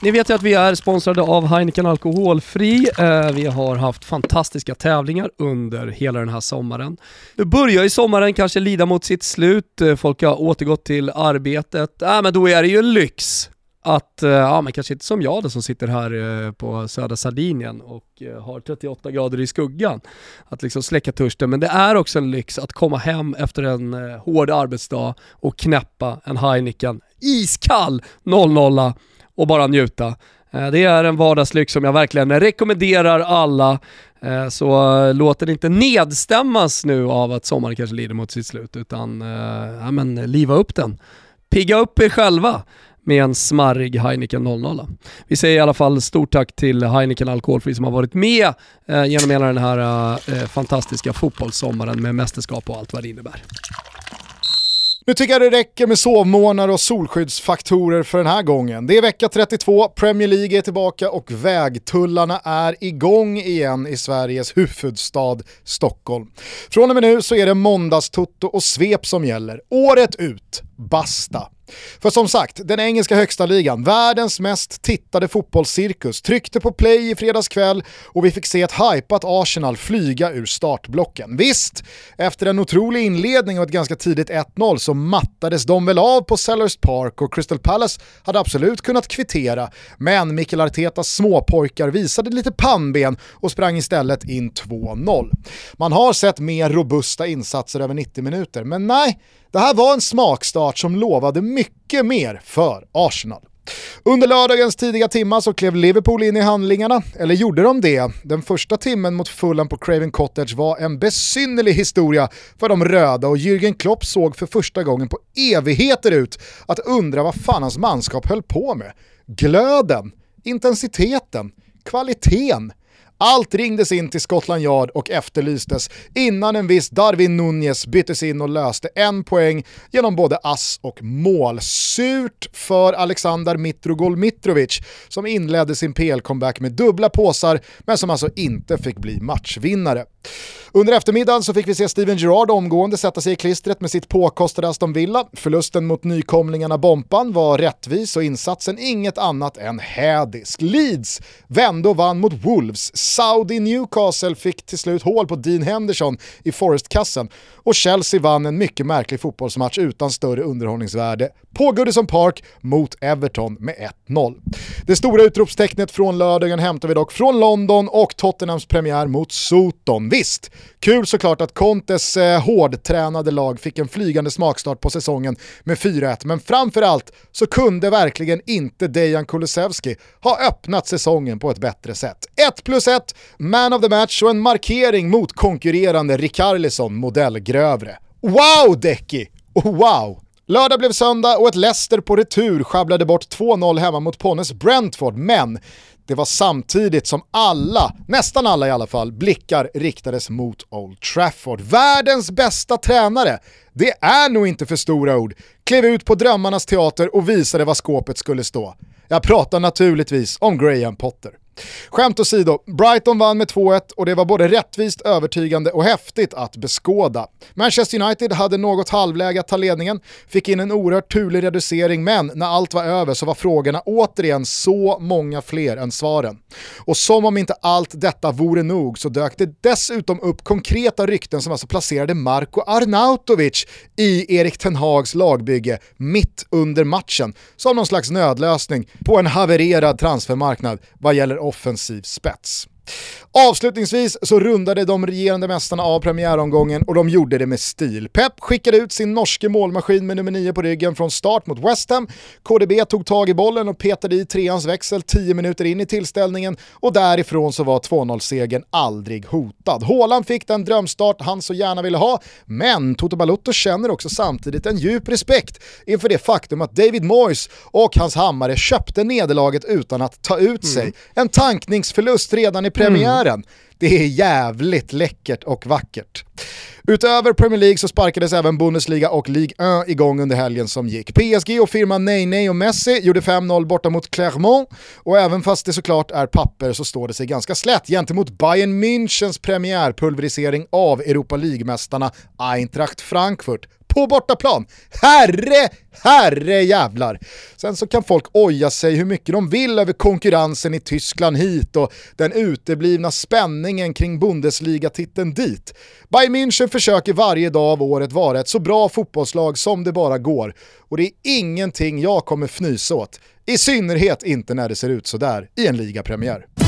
Ni vet ju att vi är sponsrade av Heineken Alkoholfri. Eh, vi har haft fantastiska tävlingar under hela den här sommaren. Nu börjar ju sommaren kanske lida mot sitt slut, eh, folk har återgått till arbetet. Äh, men då är det ju en lyx att, eh, ja men kanske inte som jag då som sitter här på södra Sardinien och har 38 grader i skuggan, att liksom släcka törsten. Men det är också en lyx att komma hem efter en hård arbetsdag och knäppa en Heineken iskall 00 och bara njuta. Eh, det är en vardagslyx som jag verkligen rekommenderar alla. Eh, så eh, låt den inte nedstämmas nu av att sommaren kanske lider mot sitt slut, utan ja, men, liva upp den. Pigga upp er själva med en smarrig Heineken 00. Vi säger i alla fall stort tack till Heineken Alkoholfri som har varit med genom hela den här fantastiska fotbollssommaren med mästerskap och allt vad det innebär. Nu tycker jag det räcker med sovmånar och solskyddsfaktorer för den här gången. Det är vecka 32, Premier League är tillbaka och vägtullarna är igång igen i Sveriges huvudstad Stockholm. Från och med nu så är det måndagstutto och svep som gäller, året ut. Basta! För som sagt, den engelska högsta ligan, världens mest tittade fotbollscirkus, tryckte på play i fredags kväll och vi fick se ett hypat Arsenal flyga ur startblocken. Visst, efter en otrolig inledning och ett ganska tidigt 1-0 så mattades de väl av på Sellers Park och Crystal Palace hade absolut kunnat kvittera, men Mikael Artetas småpojkar visade lite pannben och sprang istället in 2-0. Man har sett mer robusta insatser över 90 minuter, men nej, det här var en smakstart som lovade mycket mer för Arsenal. Under lördagens tidiga timmar så klev Liverpool in i handlingarna, eller gjorde de det? Den första timmen mot Fulham på Craven Cottage var en besynnerlig historia för de röda och Jürgen Klopp såg för första gången på evigheter ut att undra vad fan hans manskap höll på med. Glöden, intensiteten, kvaliteten, allt ringdes in till Scotland Yard och efterlystes innan en viss Darwin Nunez byttes in och löste en poäng genom både ass och mål. Surt för Alexander Mitrogol Mitrovic som inledde sin PL-comeback med dubbla påsar men som alltså inte fick bli matchvinnare. Under eftermiddagen så fick vi se Steven Gerrard omgående sätta sig i klistret med sitt påkostade Aston Villa. Förlusten mot nykomlingarna Bompan var rättvis och insatsen inget annat än hädisk. Leeds vände och vann mot Wolves. Saudi Newcastle fick till slut hål på Dean Henderson i Forest-kassen och Chelsea vann en mycket märklig fotbollsmatch utan större underhållningsvärde på Goodison Park mot Everton med 1-0. Det stora utropstecknet från lördagen hämtar vi dock från London och Tottenhams premiär mot Soton. Visst, kul såklart att Contes eh, hårdtränade lag fick en flygande smakstart på säsongen med 4-1, men framförallt så kunde verkligen inte Dejan Kulusevski ha öppnat säsongen på ett bättre sätt. 1 plus 1, man of the match och en markering mot konkurrerande Rikarlison modellgrövre. Wow Decky! Wow! Lördag blev söndag och ett Leicester på retur sjabblade bort 2-0 hemma mot Ponnes Brentford, men det var samtidigt som alla, nästan alla i alla fall, blickar riktades mot Old Trafford. Världens bästa tränare, det är nog inte för stora ord, klev ut på drömmarnas teater och visade vad skåpet skulle stå. Jag pratar naturligtvis om Graham Potter. Skämt åsido, Brighton vann med 2-1 och det var både rättvist, övertygande och häftigt att beskåda. Manchester United hade något halvläge att ta ledningen, fick in en oerhört turlig reducering men när allt var över så var frågorna återigen så många fler än svaren. Och som om inte allt detta vore nog så dök det dessutom upp konkreta rykten som alltså placerade Marko Arnautovic i Erik Tenhags lagbygge mitt under matchen som någon slags nödlösning på en havererad transfermarknad vad gäller offensiv spets. Avslutningsvis så rundade de regerande mästarna av premiäromgången och de gjorde det med stil. Pep skickade ut sin norske målmaskin med nummer 9 på ryggen från start mot West Ham. KDB tog tag i bollen och petade i treans växel 10 minuter in i tillställningen och därifrån så var 2-0-segern aldrig hotad. Haaland fick den drömstart han så gärna ville ha, men Toto Balotto känner också samtidigt en djup respekt inför det faktum att David Moyes och hans hammare köpte nederlaget utan att ta ut sig. Mm. En tankningsförlust redan i premiären. Mm. Det är jävligt läckert och vackert. Utöver Premier League så sparkades även Bundesliga och Ligue 1 igång under helgen som gick. PSG och firman Ney och Messi gjorde 5-0 borta mot Clermont och även fast det såklart är papper så står det sig ganska slätt gentemot Bayern Münchens premiärpulverisering av Europa League-mästarna Eintracht Frankfurt på bortaplan. Herre, herre jävlar. Sen så kan folk oja sig hur mycket de vill över konkurrensen i Tyskland hit och den uteblivna spänningen kring Bundesliga-titeln dit. Bayern München försöker varje dag av året vara ett så bra fotbollslag som det bara går. Och det är ingenting jag kommer fnysa åt. I synnerhet inte när det ser ut sådär i en ligapremiär.